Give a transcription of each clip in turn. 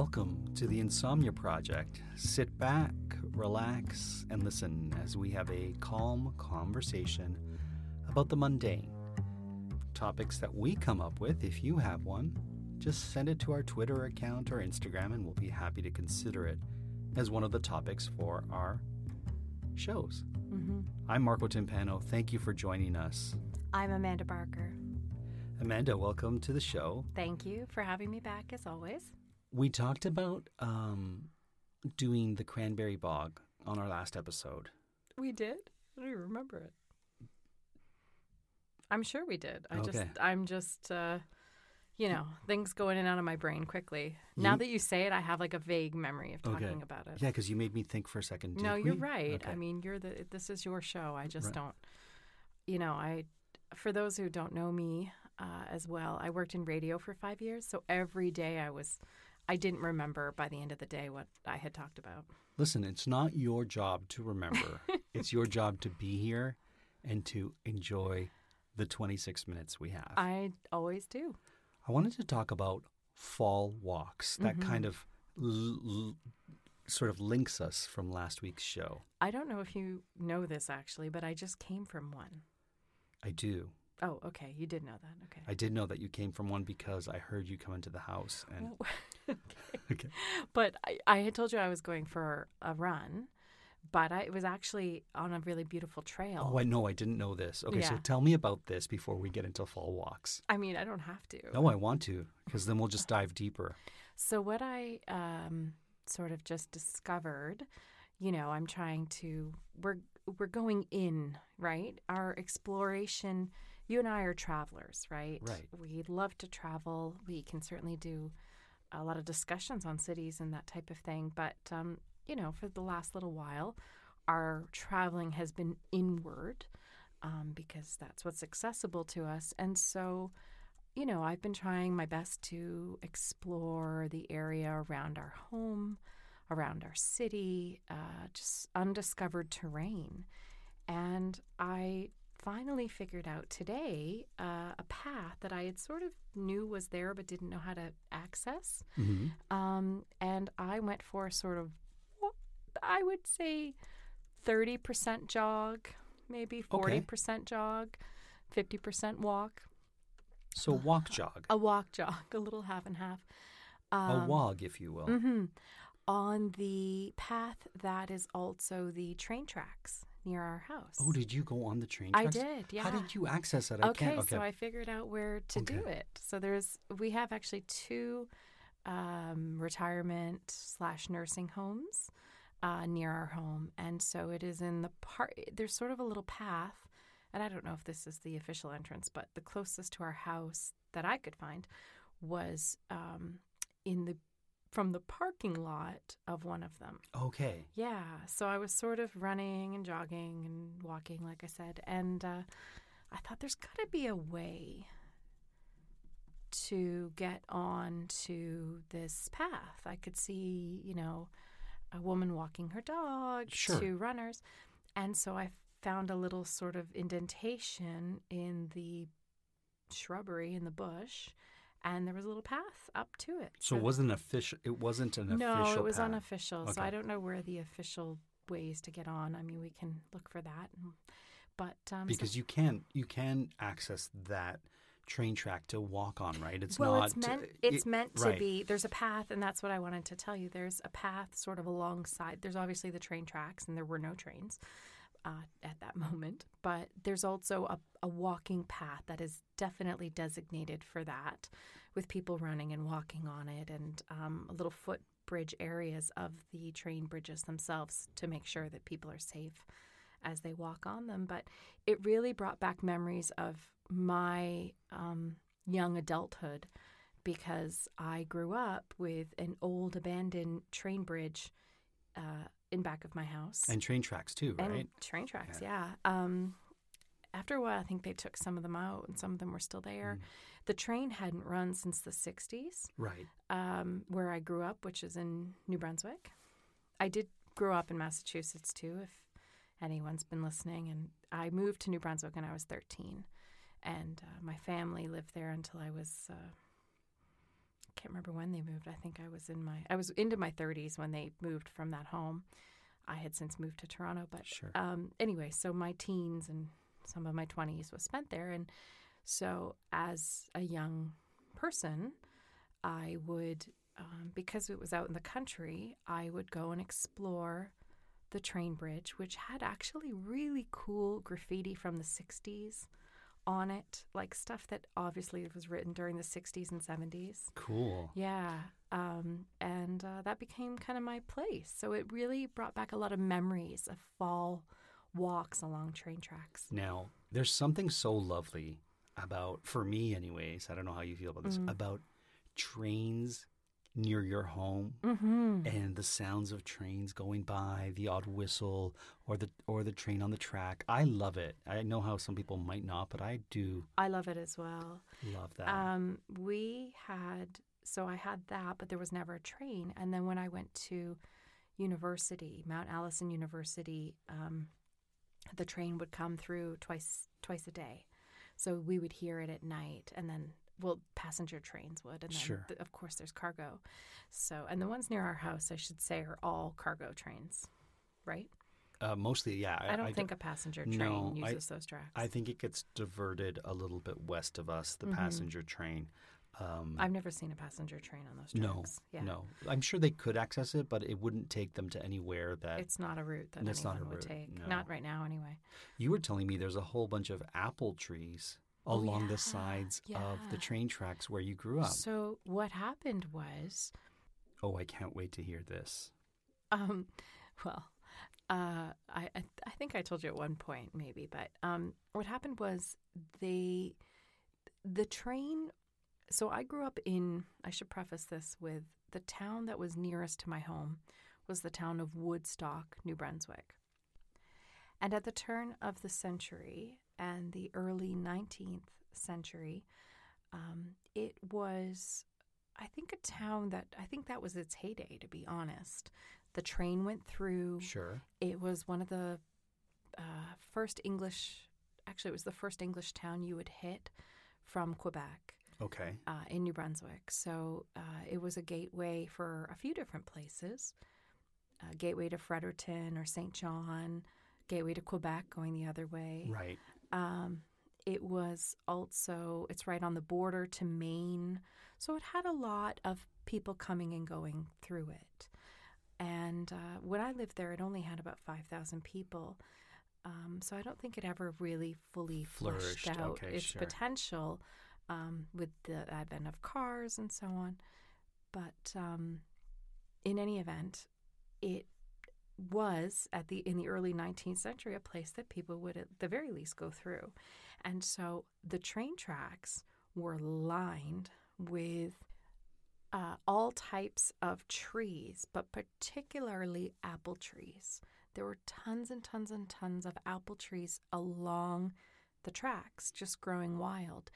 Welcome to the Insomnia Project. Sit back, relax, and listen as we have a calm conversation about the mundane. Topics that we come up with, if you have one, just send it to our Twitter account or Instagram, and we'll be happy to consider it as one of the topics for our shows. Mm-hmm. I'm Marco Timpano. Thank you for joining us. I'm Amanda Barker. Amanda, welcome to the show. Thank you for having me back as always. We talked about um, doing the cranberry bog on our last episode. We did? I don't even remember it. I'm sure we did. I just I'm just uh you know, things go in and out of my brain quickly. Now that you say it, I have like a vague memory of talking Okay. about it. Yeah, because you made me think for a second. no, you're we? right. Okay. I mean, you're the this is your show. I just Right. don't you know, I for those who don't know me uh, as well, I worked in radio for 5 years, so every day I was I didn't remember by the end of the day what I had talked about. Listen, it's not your job to remember. it's your job to be here and to enjoy the 26 minutes we have. I always do. I wanted to talk about fall walks. That Mm-hmm. kind of l- l- sort of links us from last week's show. I don't know if you know this actually, but I just came from one. I do. Oh, okay. You did know that. Okay. I did know that you came from one because I heard you come into the house and okay. But I, I had told you I was going for a run, but I, it was actually on a really beautiful trail. Oh, I know. I didn't know this. Okay, so tell me about this before we get into fall walks. I mean, I don't have to. No, I want to because then we'll just dive deeper. So what I um, sort of just discovered, you know, I'm trying to we're we're going in, right? Our exploration. You and I are travelers, right? Right. We love to travel. We can certainly do a lot of discussions on cities and that type of thing. But um, you know, for the last little while, our traveling has been inward um, because that's what's accessible to us, and so you know, I've been trying my best to explore the area around our home, around our city, uh, just undiscovered terrain. And I finally figured out today uh, a path that I had sort of knew was there but didn't know how to access. Mm-hmm. Um, and I went for a sort of, well, I would say, 30% jog, maybe 40% jog, 50% walk. So walk jog, A walk jog, a little half and half. a wog, if you will. hmm On the path that is also the train tracks near our house. Oh, did you go on the train? I did, yeah. How did you access it? I okay, can't. Okay. so I figured out where to do it. So there's we have actually two um, retirement slash nursing homes uh, near our home, and so it is in the part. There's sort of a little path, and I don't know if this is the official entrance, but the closest to our house that I could find was um, in the from the parking lot of one of them. okay. Yeah. So I was sort of running and jogging and walking, like I said. And uh, I thought there's got to be a way to get on to this path. I could see, you know, a woman walking her dog, Sure. two runners. And so I found a little sort of indentation in the shrubbery in the bush. And there was a little path up to it. So it wasn't official. It wasn't an no, official. No, it was path. unofficial. So I don't know where the official ways to get on. I mean, we can look for that. But um, so- because you can you can access that train track to walk on, right? It's well, not. it's meant it- it's meant to right. be. There's a path, and that's what I wanted to tell you. There's a path sort of alongside. There's obviously the train tracks, and there were no trains uh, at that moment. But there's also a, a walking path that is definitely designated for that, with people running and walking on it, and um, little footbridge areas of the train bridges themselves to make sure that people are safe as they walk on them. But it really brought back memories of my um, young adulthood because I grew up with an old abandoned train bridge uh, in back of my house and train tracks too, and right? train tracks. Yeah. Um, after a while, I think they took some of them out, and some of them were still there. Mm. The train hadn't run since the '60s, Right. um, where I grew up, which is in New Brunswick. I did grow up in Massachusetts too, if anyone's been listening. And I moved to New Brunswick when I was 13, and uh, my family lived there until I was. Uh, can't remember when they moved. I think I was in my I was into my 30s when they moved from that home. I had since moved to Toronto, but Sure. um, anyway, so my teens and some of my 20s was spent there. And so as a young person, I would, um, because it was out in the country, I would go and explore the train bridge, which had actually really cool graffiti from the 60s on it, like stuff that obviously was written during the 60s and 70s. Cool. Yeah. Um, and uh, that became kind of my place. So it really brought back a lot of memories of fall walks along train tracks. Now, there's something so lovely about, for me, anyways. I don't know how you feel about this. Mm. About trains near your home Mm-hmm. and the sounds of trains going by, the odd whistle, or the or the train on the track. I love it. I know how some people might not, but I do I love it as well. love that. Um, we had, so I had that, but there was never a train. And then when I went to university, Mount Allison University, um, the train would come through twice twice a day. So we would hear it at night, and then well, passenger trains would, and then Sure. th- of course there's cargo. So and the ones near our house, I should say, are all cargo trains, right? uh, mostly, yeah. I, don't d- think a passenger train no, I- uses those tracks. I think it gets diverted a little bit west of us, the Mhm. passenger train. Um, I've never seen a passenger train on those no, tracks. yeah. no. I'm sure they could access it, but it wouldn't take them to anywhere that It's not a route that It's not anyone a would route, take. no. Not right now, anyway. You were telling me there's a whole bunch of apple trees along yeah, the sides of the train tracks where you grew up. So what happened was, oh, I can't wait to hear this. um, well, uh, I, I I think I told you at one point maybe, but um, what happened was they the train. So I grew up in. I should preface this with the town that was nearest to my home was the town of Woodstock, New Brunswick. And at the turn of the century and the early 19th century, um, it was, I think, a town that I think that was its heyday, to be honest. The train went through. Sure. It was one of the uh, first English, actually, it was the first English town you would hit from Quebec Okay. uh, in New Brunswick. So uh, it was a gateway for a few different places uh, gateway to Fredericton or Saint John, gateway to Quebec going the other way. Right. Um, it was also, it's right on the border to Maine. So it had a lot of people coming and going through it. And uh, when I lived there, it only had about 5,000 people. Um, so I don't think it ever really fully Flourished. fleshed out Okay, its sure. potential um, with the advent of cars and so on. But um, in any event, it was at the in the early 19th century a place that people would at the very least go through. And so the train tracks were lined with uh, all types of trees but particularly apple trees. There were tons and tons and tons of apple trees along the tracks just growing wild.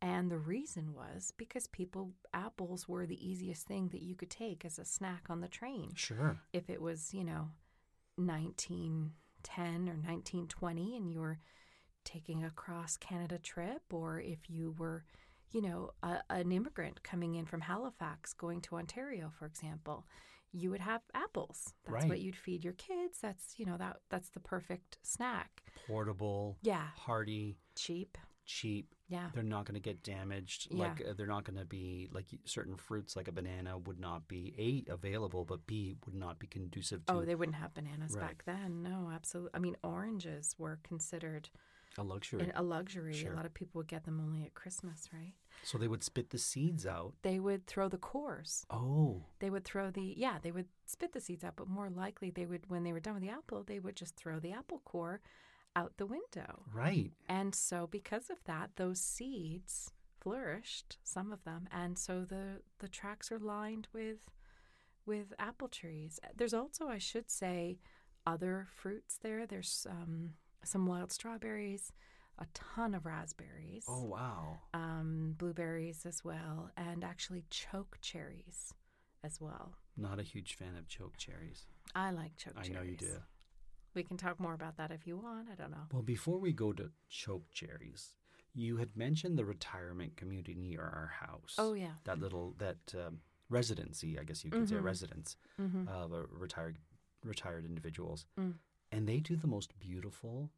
And the reason was because people apples were the easiest thing that you could take as a snack on the train. Sure. if it was, you know, 1910 or 1920 and you were taking a cross Canada trip, or if you were, you know, a, an immigrant coming in from Halifax going to Ontario, for example, you would have apples. That's Right. what you'd feed your kids. That's you know that that's the perfect snack. Portable, Yeah, hearty, cheap. cheap. Yeah, They're not going to get damaged. Yeah. Like uh, they're not going to be like certain fruits, like a banana, would not be a available, but b would not be conducive to Oh, they wouldn't have bananas Right. back then. No, absolutely. I mean, oranges were considered a luxury. a luxury. Sure. A lot of people would get them only at Christmas, right? so they would spit the seeds out. They would throw the cores. Oh, They would throw the yeah. They would spit the seeds out, but more likely they would when they were done with the apple, they would just throw the apple core out the window. right. And so because of that, those seeds flourished, some of them, and so the the tracks are lined with with apple trees. There's also, I should say, other fruits there. There's um, some wild strawberries, a ton of raspberries, Oh, wow. um, blueberries as well, and actually choke cherries as well. Not a huge fan of choke cherries. I like choke I cherries. know you do. We can talk more about that if you want. I don't know. Well, before we go to choke cherries, you had mentioned the retirement community near our house. Oh yeah. That little that um, residency, I guess you could say, Mhm. residence Mm-hmm. of uh, retired retired individuals, Mm. and they do the most beautiful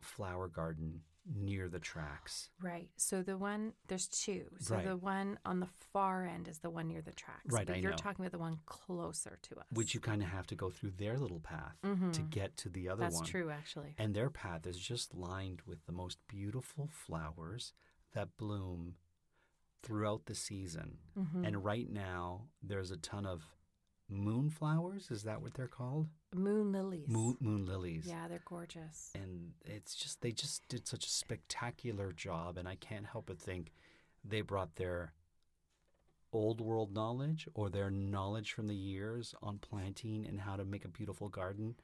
flower garden near the tracks. Right. So the one there's two. So Right. the one on the far end is the one near the tracks. Right, But I you're know. talking about the one closer to us. Which you kind of have to go through their little path to Mhm. get to the other That's one. true, actually. And their path is just lined with the most beautiful flowers that bloom throughout the season. Mhm. And right now, there's a ton of moonflowers. Is that what they're called? Moon lilies. Moon, moon lilies. Yeah, they're gorgeous. And it's just, they just did such a spectacular job. And I can't help but think they brought their old world knowledge or their knowledge from the years on planting and how to make a beautiful garden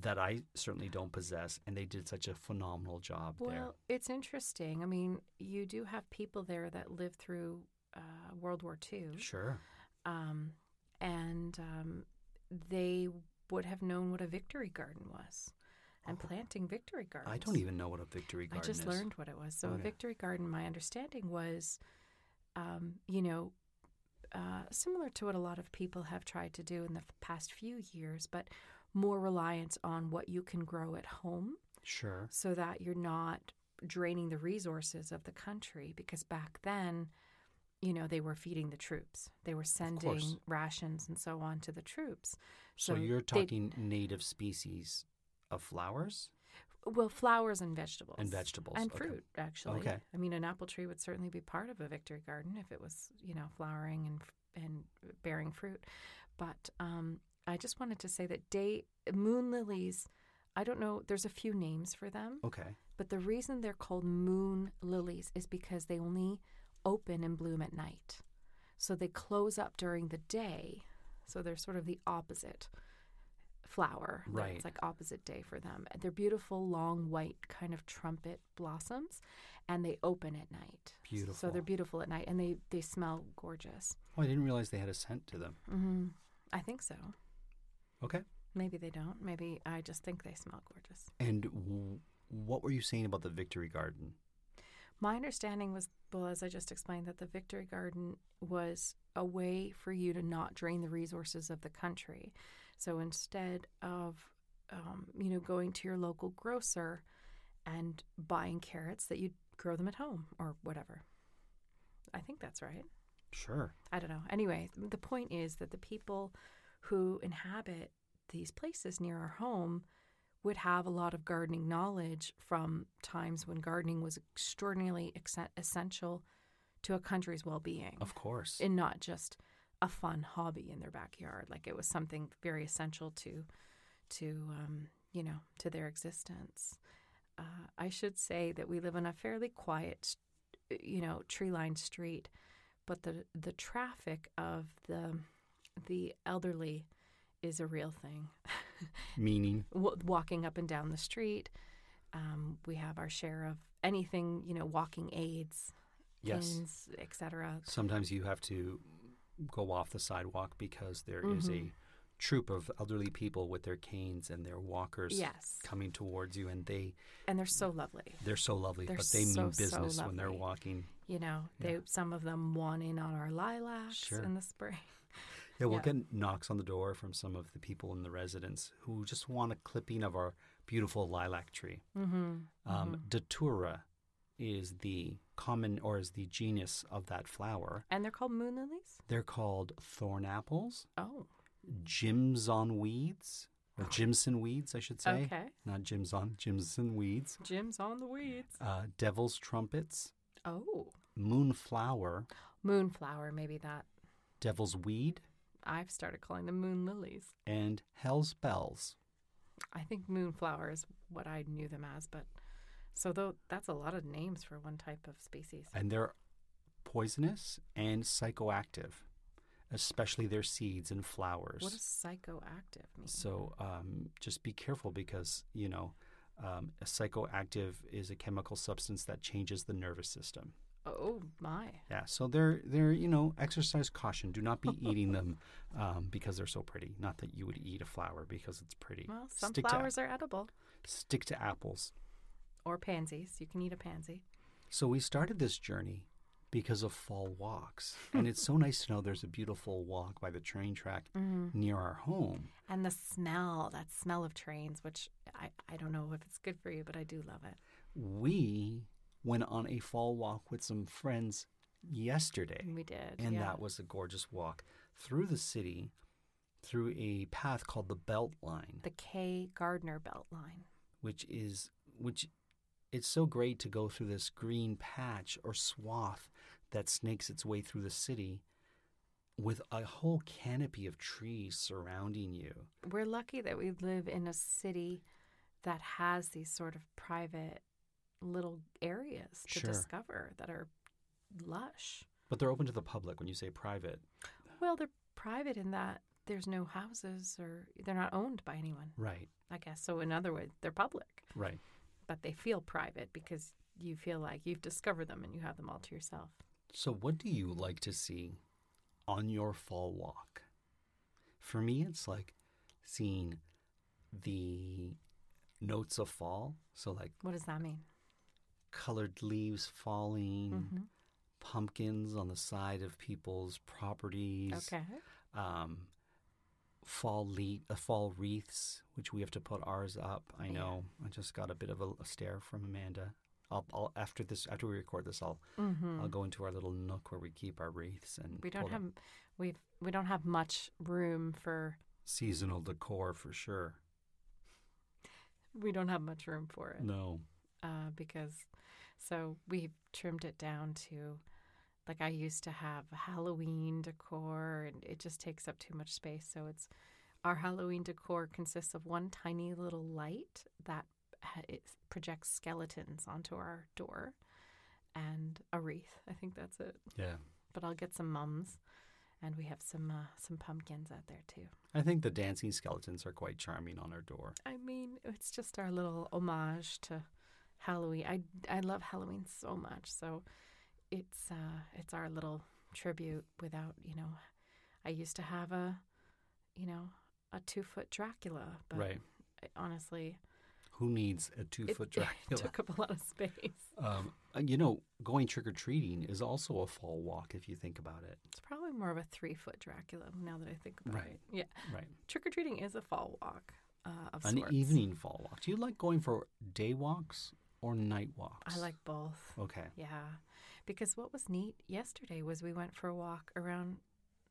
that I certainly don't possess. And they did such a phenomenal job Well, there. it's interesting. I mean, you do have people there that lived through uh, World War II. Sure. Um, and um, they would have known what a victory garden was and Oh. planting victory gardens. I don't even know what a victory garden is. I just is. learned what it was. So a victory garden, my understanding was, um, you know, uh, similar to what a lot of people have tried to do in the past few years, but more reliance on what you can grow at home, Sure. so that you're not draining the resources of the country. Because back then, you know, they were feeding the troops. They were sending rations and so on to the troops. So, So you're they- talking native species of flowers Well, flowers and vegetables. and vegetables and Okay. fruit actually Okay. i mean an apple tree would certainly be part of a victory garden if it was you know flowering and and bearing fruit but um, i just wanted to say that day moon lilies i don't know there's a few names for them Okay. but the reason they're called moon lilies is because they only open and bloom at night so they close up during the day so they're sort of the opposite flower Right. it's like opposite day for them they're beautiful long white kind of trumpet blossoms and they open at night Beautiful. so they're beautiful at night and they they smell gorgeous Oh, I didn't realize they had a scent to them. hmm i think so Okay. maybe they don't maybe i just think they smell gorgeous And w- what were you saying about the victory garden? My understanding was, well, as I just explained, that the Victory Garden was a way for you to not drain the resources of the country. So instead of, um, you know, going to your local grocer and buying carrots, that you'd grow them at home or whatever. I think that's right. Sure. I don't know. Anyway, the point is that the people who inhabit these places near our home would have a lot of gardening knowledge from times when gardening was extraordinarily ex- essential to a country's well-being. Of course. and not just a fun hobby in their backyard like it was something very essential to to um, you know to their existence. Uh, i should say that we live in a fairly quiet you know tree-lined street but the the traffic of the the elderly is a real thing Meaning, w- walking up and down the street um, we have our share of anything you know walking aids yes. canes etc Sometimes you have to go off the sidewalk because there is Mhm. a troop of elderly people with their canes and their walkers yes coming towards you, and they and they're so lovely they're so lovely, They're but they so, mean so business when they're walking. You know, they Yeah. some of them want in on our lilacs Sure. in the spring. Yeah, we'll Yeah. get knocks on the door from some of the people in the residence who just want a clipping of our beautiful lilac tree. Mm-hmm. Um, Datura is the common or is the genus of that flower. And they're called moon lilies? They're called thorn apples, Oh, Jimson weeds, or Jimson weeds, I should say. okay. Not Jimson, Jimson weeds. Jim's on the weeds. Uh, devil's trumpets, Oh, moonflower, moonflower, maybe that. devil's weed, I've started calling them moon lilies. and hell's bells. I think moonflower is what I knew them as, but so though that's a lot of names for one type of species. And they're poisonous and psychoactive, especially their seeds and flowers. What does psychoactive mean? So um, just be careful because, you know, um, a psychoactive is a chemical substance that changes the nervous system. Oh my. Yeah, so they're they're you know exercise caution. Do not be eating them um, because they're so pretty. Not that you would eat a flower because it's pretty. Well, some stick flowers are edible stick to apples. or pansies. You can eat a pansy. So we started this journey because of fall walks, and it's so nice to know there's a beautiful walk by the train track Mm-hmm. near our home. And the smell, that smell of trains, which I, I don't know if it's good for you, but I do love it. We went on a fall walk with some friends yesterday. We did. And yeah. that was a gorgeous walk through the city, through a path called the Belt Line, the Kay Gardner Belt line. which is which it's so great to go through this green patch or swath that snakes its way through the city with a whole canopy of trees surrounding you. We're lucky that we live in a city that has these sort of private little areas to Sure. discover that are lush. But they're open to the public when you say private. Well, they're private in that there's no houses or they're not owned by anyone, Right, I guess. So, in other words, they're public, right. but they feel private because you feel like you've discovered them and you have them all to yourself. So, what do you like to see on your fall walk? For me, it's like seeing the notes of fall. So, like What does that mean? Colored leaves falling, Mm-hmm. pumpkins on the side of people's properties, Okay. um, fall le- uh, fall wreaths, which we have to put ours up. I Yeah. know. I just got a bit of a, a stare from Amanda. I'll, I'll after this after we record this, I'll Mm-hmm. I'll go into our little nook where we keep our wreaths and We don't them. have we've we don't have much room for seasonal decor for sure. we don't have much room for it. No, uh, because so we've trimmed it down to like I used to have Halloween decor, and it just takes up too much space. So it's our Halloween decor consists of one tiny little light that it projects skeletons onto our door, and a wreath. I think that's it. yeah. But I'll get some mums, and we have some uh, some pumpkins out there too. I think the dancing skeletons are quite charming on our door. I mean, it's just our little homage to Halloween. I I love Halloween so much. So it's uh it's our little tribute without, you know, I used to have a you know, a 2-foot Dracula, but right. I, honestly, Who needs a two foot it took up a lot of space. Um, and you know, going trick or treating is also a fall walk if you think about it. It's probably more of a 3-foot Dracula now that I think about Right. it. Yeah. Right. Trick or treating is a fall walk uh, of An sorts. evening fall walk. Do you like going for day walks or night walks? I like both. Okay. Yeah, because what was neat yesterday was we went for a walk around,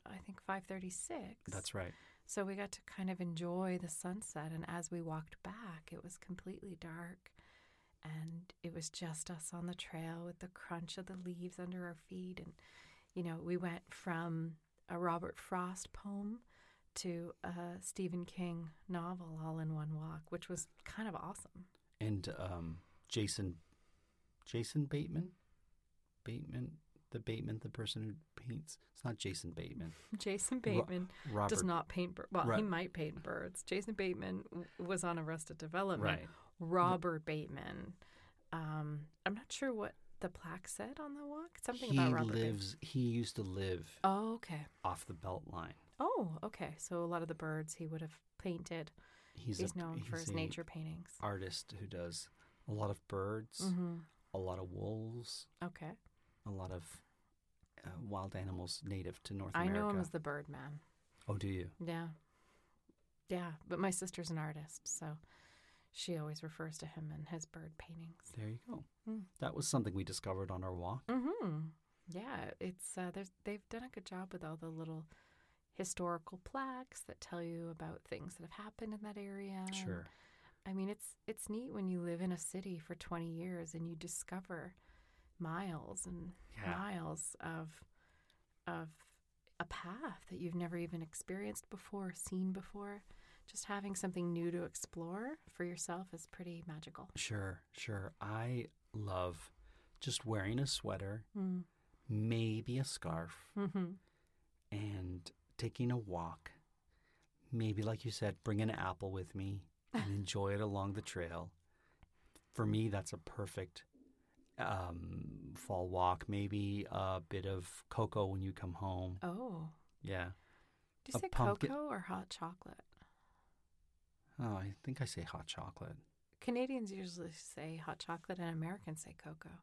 I think five thirty six. That's right. So we got to kind of enjoy the sunset, and as we walked back, it was completely dark, and it was just us on the trail with the crunch of the leaves under our feet, and you know we went from a Robert Frost poem to a Stephen King novel all in one walk, which was kind of awesome. And um, Jason, Jason Bateman, Bateman, the Bateman, the person who paints. It's not Jason Bateman. Jason Ro- Bateman. Robert. does not paint birds. Well, he might paint birds. Jason Bateman w- was on Arrested Development. Right. Robert Bateman. Um, I'm not sure what the plaque said on the walk. Something he about Robert lives. He used to live Oh, okay. off the belt line. Oh, okay. So a lot of the birds he would have painted. He's, He's, a, known for his nature paintings. artist who does a lot of birds, Mm-hmm. a lot of wolves, Okay. a lot of uh, wild animals native to North I America. know him as the Birdman. Oh, do you? Yeah. Yeah, but my sister's an artist, so she always refers to him in his bird paintings. There you go. Mm. That was something we discovered on our walk. Mhm. Yeah, it's uh they've done a good job with all the little historical plaques that tell you about things that have happened in that area. and Sure. I mean, it's it's neat when you live in a city for 20 years and you discover miles and Yeah. miles of of a path that you've never even experienced before, seen before. Just having something new to explore for yourself is pretty magical. Sure, sure. I love just wearing a sweater, Mm. maybe a scarf, hmm and taking a walk. Maybe, like you said, bring an apple with me and enjoy it along the trail. For me, that's a perfect um, fall walk. Maybe a bit of cocoa when you come home. Oh, Yeah. do you A say pumpkin- cocoa or hot chocolate? Oh, I think I say hot chocolate. Canadians usually say hot chocolate and Americans say cocoa,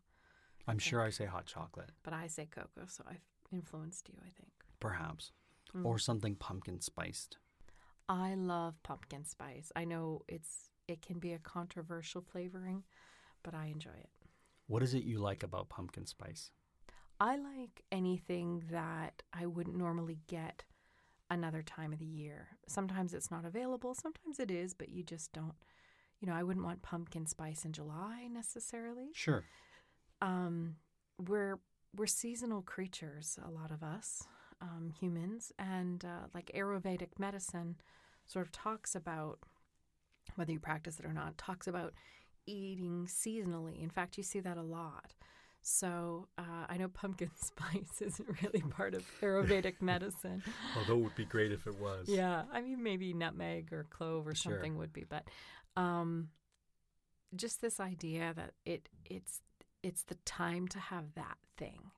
I'm sure I say hot chocolate, but I say cocoa, so I've influenced you, I think. perhaps, Mm. or something pumpkin spiced. I love pumpkin spice. I know it's it can be a controversial flavoring, but I enjoy it. What is it you like about pumpkin spice? I like anything that I wouldn't normally get another time of the year. Sometimes it's not available, sometimes it is, but you just don't you know, I wouldn't want pumpkin spice in July necessarily. Sure. um, we're we're seasonal creatures, a lot of us um, humans, and uh, like Ayurvedic medicine sort of talks about whether you practice it or not. Talks about eating seasonally. In fact, you see that a lot. So uh, I know pumpkin spice isn't really part of Ayurvedic medicine. Although it would be great if it was. Yeah, I mean maybe nutmeg or clove or Sure. something would be, but um, just this idea that it it's it's the time to have that thing.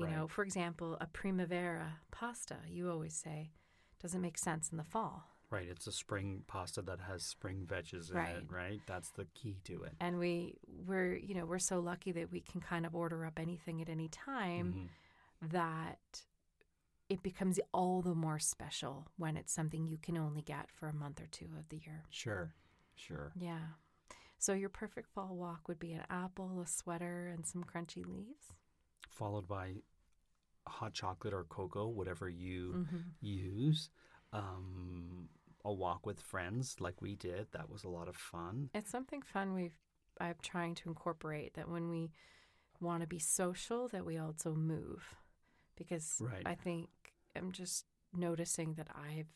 You know, for example, a primavera pasta, you always say, doesn't make sense in the fall. Right. It's a spring pasta that has spring veggies in Right. it, right? That's the key to it. And we we're you know we're so lucky that we can kind of order up anything at any time Mhm. that it becomes all the more special when it's something you can only get for a month or two of the year. Sure. Sure. Yeah. So your perfect fall walk would be an apple, a sweater, and some crunchy leaves. Followed by hot chocolate or cocoa, whatever you Mm-hmm. use. Um, a walk with friends like we did. That was a lot of fun. It's something fun we've I'm trying to incorporate that when we want to be social that we also move. Because Right. I think I'm just noticing that I've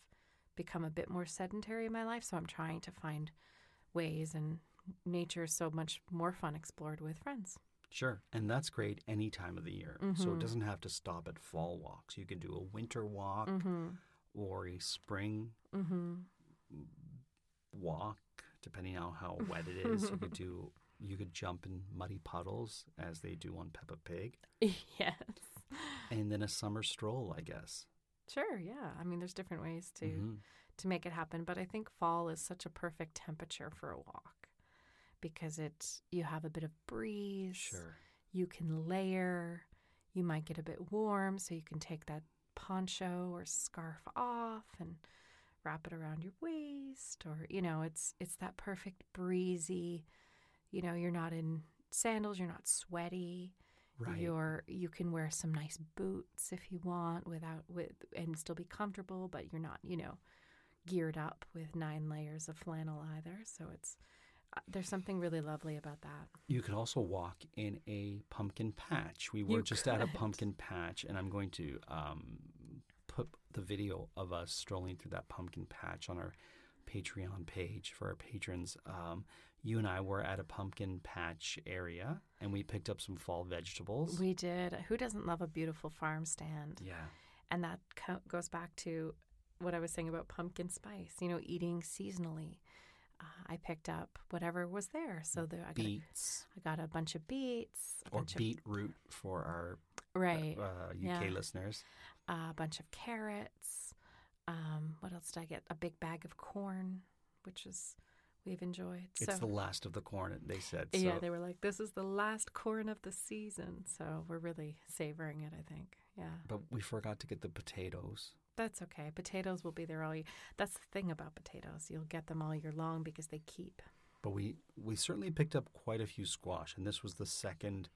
become a bit more sedentary in my life, so I'm trying to find ways and nature is so much more fun explored with friends. Sure. And that's great any time of the year. So Mhm. it doesn't have to stop at fall walks. You can do a winter walk Mhm. or a spring Mhm. walk, depending on how wet it is. you could do you could jump in muddy puddles as they do on Peppa Pig. yes. And then a summer stroll, I guess. Sure, yeah. I mean there's different ways to Mhm. to make it happen. But I think fall is such a perfect temperature for a walk because it's you have a bit of breeze. Sure. You can layer. You might get a bit warm, so you can take that poncho or scarf off and wrap it around your waist. Or you know, it's it's that perfect breezy. You know, you're not in sandals. You're not sweaty. Right. You're you can wear some nice boots if you want without with and still be comfortable, but you're not you know geared up with nine layers of flannel either. So it's there's something really lovely about that. You could also walk in a pumpkin patch. We were You just at a pumpkin patch, and I'm going to um, put the video of us strolling through that pumpkin patch on our Patreon page for our patrons. Um, you and I were at a pumpkin patch area, and we picked up some fall vegetables. We did. Who doesn't love a beautiful farm stand? yeah, And that co- goes back to what I was saying about pumpkin spice. You know, eating seasonally. Uh, I picked up whatever was there. So there, I got, a, beets I got a bunch of beets, or bunch beetroot for our right, uh, UK yeah. listeners. a bunch of carrots. Um, what else did I get? A big bag of corn, which is we've enjoyed. It's so the last of the corn, they said. So yeah, they were like, "This is the last corn of the season," so we're really savoring it. I think. Yeah. But we forgot to get the potatoes. That's okay. Potatoes will be there all year. That's the thing about potatoes. You'll get them all year long because they keep. But we we certainly picked up quite a few squash, and this was the second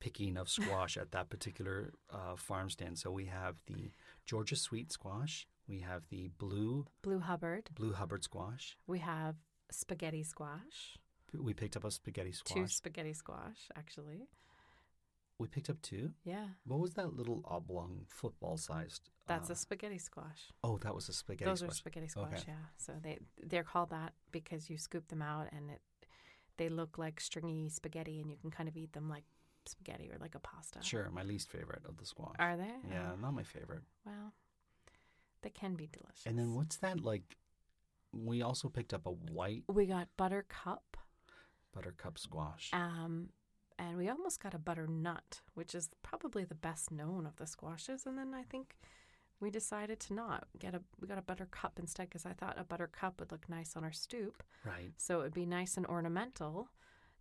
picking of squash at that particular uh, farm stand. So we have the Georgia sweet squash, we have the blue Blue Hubbard. blue Hubbard squash. We have spaghetti squash. We picked up a spaghetti squash. Two spaghetti squash, actually. We picked up two. Yeah. What was that little oblong football sized? That's uh, a spaghetti squash. oh, that was a spaghetti Those squash. are spaghetti squash, Okay. yeah. So they they're called that because you scoop them out and it they look like stringy spaghetti and you can kind of eat them like spaghetti or like a pasta. Sure, my least favorite of the squash. Are they? Yeah, Oh, not my favorite. well, they can be delicious. And then what's that like? We also picked up a white we got buttercup, buttercup squash. um, and we almost got a butternut, which is probably the best known of the squashes. And then I think we decided to not get a we got a buttercup instead because I thought a buttercup would look nice on our stoop. right. So it would be nice and ornamental.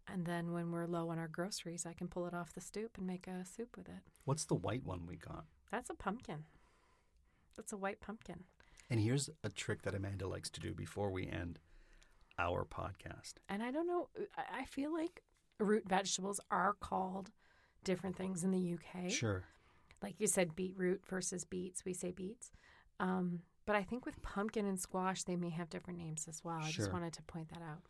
And then when we're low on our groceries, I can pull it off the stoop and make a soup with it. What's the white one we got? That's a pumpkin. That's a white pumpkin. And here's a trick that Amanda likes to do before we end our podcast. And I don't know, I I feel like root vegetables are called different things in the UK. Sure. Like you said, beetroot versus beets. We say beets. Um, but I think with pumpkin and squash, they may have different names as well. I Sure. just wanted to point that out.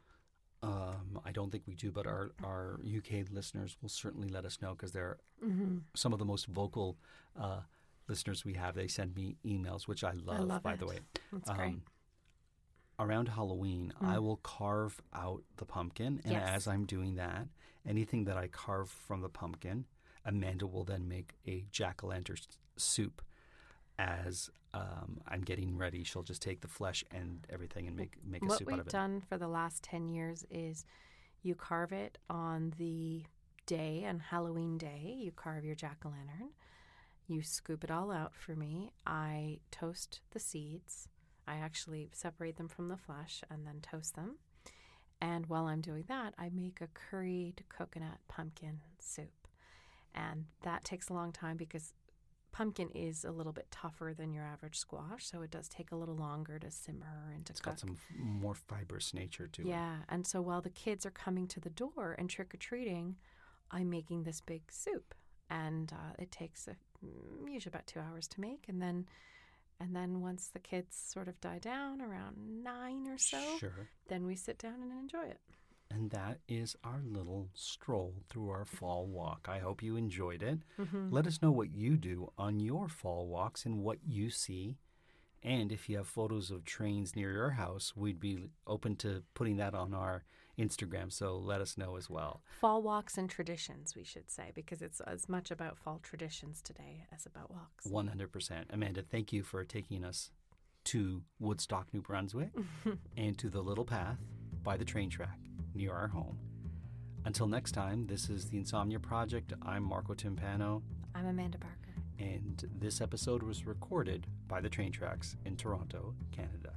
Um, I don't think we do, but our, our UK listeners will certainly let us know because they're Mm-hmm. some of the most vocal uh, listeners we have. They send me emails, which I love, love by it. the way. That's great. Around Halloween, I Mm. will carve out the pumpkin, and Yes. as I'm doing that, anything that I carve from the pumpkin, Amanda will then make a jack o' lantern s- soup. As um, I'm getting ready, she'll just take the flesh and everything and make make a what soup out of it. What we've done for the last 10 years is you carve it on the day on halloween day you carve your jack-o'-lantern you scoop it all out for me i toast the seeds i actually separate them from the flesh and then toast them. And while i'm doing that i make a curried coconut pumpkin soup. And that takes a long time because pumpkin is a little bit tougher than your average squash so it does take a little longer to simmer and to It's cook. It's got some f- more fibrous nature to it. yeah, and so while the kids are coming to the door and trick or treating, I'm making this big soup, and uh, it takes a, mm, usually about two hours to make, and then and then once the kids sort of die down around nine or so, Sure. then we sit down and enjoy it. And that is our little stroll through our fall walk. I hope you enjoyed it. Mm-hmm. Let us know what you do on your fall walks and what you see. And if you have photos of trains near your house, we'd be open to putting that on our Instagram. So let us know as well. Fall walks and traditions, we should say, because it's as much about fall traditions today as about walks. 100%. Amanda, thank you for taking us to Woodstock, New Brunswick, and to the little path by the train track near our home. Until next time, this is the Insomnia Project. I'm Marco Timpano, I'm Amanda Barker. and this episode was recorded by the train tracks in Toronto, Canada.